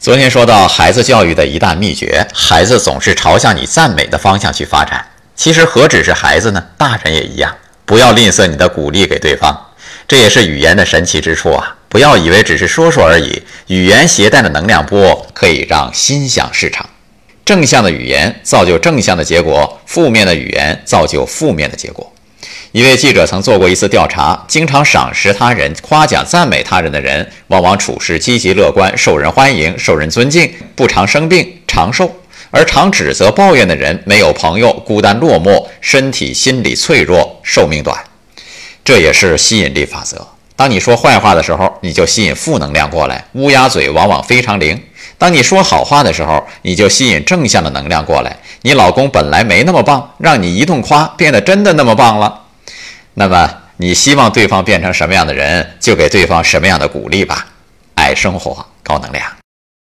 昨天说到孩子教育的一大秘诀，孩子总是朝向你赞美的方向去发展。其实何止是孩子呢？大人也一样，不要吝啬你的鼓励给对方。这也是语言的神奇之处啊！不要以为只是说说而已，语言携带的能量波可以让心想事成。正向的语言造就正向的结果，负面的语言造就负面的结果。一位记者曾做过一次调查，经常赏识他人、夸奖赞美他人的人，往往处事积极乐观，受人欢迎，受人尊敬，不常生病，长寿；而常指责抱怨的人，没有朋友，孤单落寞，身体心理脆弱，寿命短。这也是吸引力法则。当你说坏话的时候，你就吸引负能量过来。乌鸦嘴往往非常灵。当你说好话的时候，你就吸引正向的能量过来。你老公本来没那么棒，让你一顿夸，变得真的那么棒了。那么，你希望对方变成什么样的人，就给对方什么样的鼓励吧。爱生活，高能量。